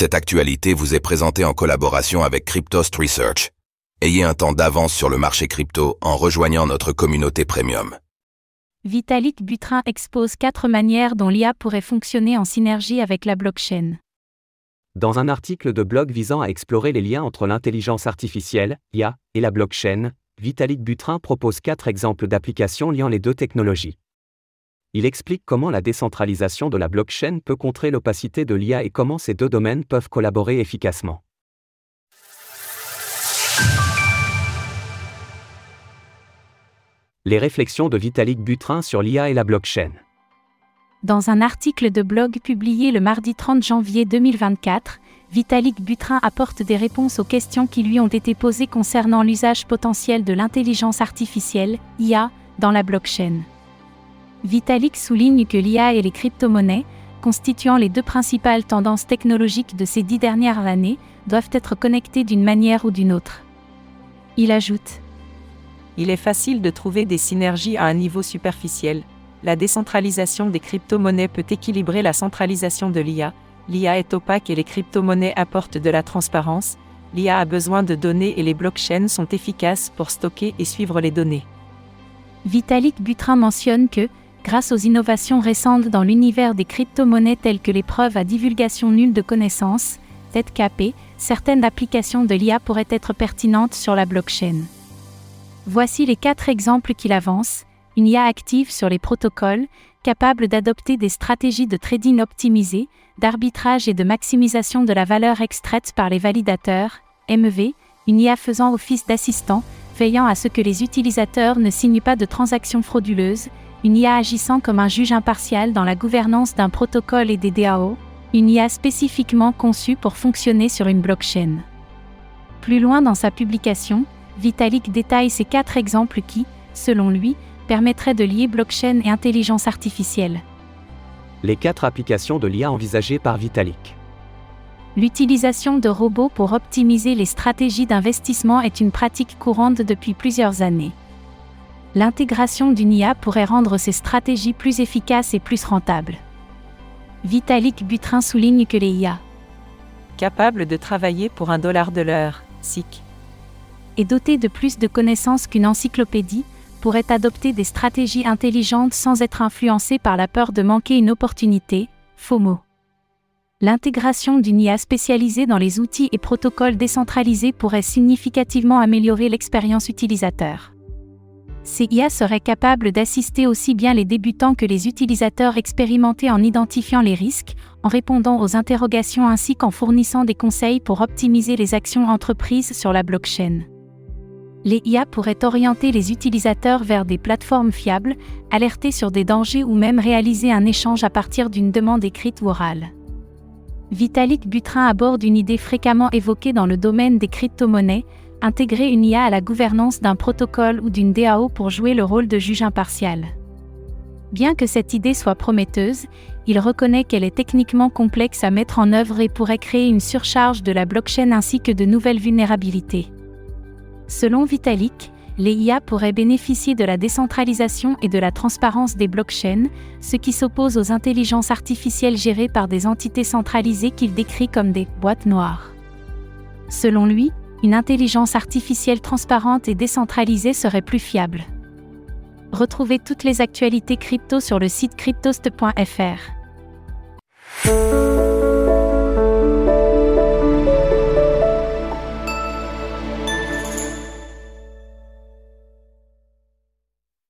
Cette actualité vous est présentée en collaboration avec Cryptost Research. Ayez un temps d'avance sur le marché crypto en rejoignant notre communauté premium. Vitalik Butrin expose quatre manières dont l'IA pourrait fonctionner en synergie avec la blockchain. Dans un article de blog visant à explorer les liens entre l'intelligence artificielle, IA, et la blockchain, Vitalik Butrin propose quatre exemples d'applications liant les deux technologies il explique comment la décentralisation de la blockchain peut contrer l'opacité de l'IA et comment ces deux domaines peuvent collaborer efficacement. Les réflexions de Vitalik Butrin sur l'IA et la blockchain. Dans un article de blog publié le mardi 30 janvier 2024, Vitalik Butrin apporte des réponses aux questions qui lui ont été posées concernant l'usage potentiel de l'intelligence artificielle, IA, dans la blockchain. Vitalik souligne que l'IA et les crypto-monnaies, constituant les deux principales tendances technologiques de ces dix dernières années, doivent être connectées d'une manière ou d'une autre. Il ajoute Il est facile de trouver des synergies à un niveau superficiel. La décentralisation des crypto-monnaies peut équilibrer la centralisation de l'IA. L'IA est opaque et les crypto-monnaies apportent de la transparence. L'IA a besoin de données et les blockchains sont efficaces pour stocker et suivre les données. Vitalik Butrin mentionne que, grâce aux innovations récentes dans l'univers des crypto-monnaies telles que les preuves à divulgation nulle de connaissances, ZKP, certaines applications de l'IA pourraient être pertinentes sur la blockchain. Voici les quatre exemples qu'il avance. Une IA active sur les protocoles, capable d'adopter des stratégies de trading optimisées, d'arbitrage et de maximisation de la valeur extraite par les validateurs, MEV, une IA faisant office d'assistant, veillant à ce que les utilisateurs ne signent pas de transactions frauduleuses, une IA agissant comme un juge impartial dans la gouvernance d'un protocole et des DAO, une IA spécifiquement conçue pour fonctionner sur une blockchain. Plus loin dans sa publication, Vitalik détaille ces quatre exemples qui, selon lui, permettraient de lier blockchain et intelligence artificielle. Les quatre applications de l'IA envisagées par Vitalik. L'utilisation de robots pour optimiser les stratégies d'investissement est une pratique courante depuis plusieurs années l'intégration d'une IA pourrait rendre ces stratégies plus efficaces et plus rentables. Vitalik Butrin souligne que les IA capables de travailler pour un dollar de l'heure, SIC, et dotés de plus de connaissances qu'une encyclopédie, pourraient adopter des stratégies intelligentes sans être influencés par la peur de manquer une opportunité, FOMO. L'intégration d'une IA spécialisée dans les outils et protocoles décentralisés pourrait significativement améliorer l'expérience utilisateur. Ces IA seraient capables d'assister aussi bien les débutants que les utilisateurs expérimentés en identifiant les risques, en répondant aux interrogations ainsi qu'en fournissant des conseils pour optimiser les actions entreprises sur la blockchain. Les IA pourraient orienter les utilisateurs vers des plateformes fiables, alerter sur des dangers ou même réaliser un échange à partir d'une demande écrite ou orale. Vitalik Butrin aborde une idée fréquemment évoquée dans le domaine des crypto-monnaies, intégrer une IA à la gouvernance d'un protocole ou d'une DAO pour jouer le rôle de juge impartial. Bien que cette idée soit prometteuse, il reconnaît qu'elle est techniquement complexe à mettre en œuvre et pourrait créer une surcharge de la blockchain ainsi que de nouvelles vulnérabilités. Selon Vitalik, les IA pourraient bénéficier de la décentralisation et de la transparence des blockchains, ce qui s'oppose aux intelligences artificielles gérées par des entités centralisées qu'il décrit comme des boîtes noires. Selon lui, une intelligence artificielle transparente et décentralisée serait plus fiable. Retrouvez toutes les actualités crypto sur le site cryptost.fr.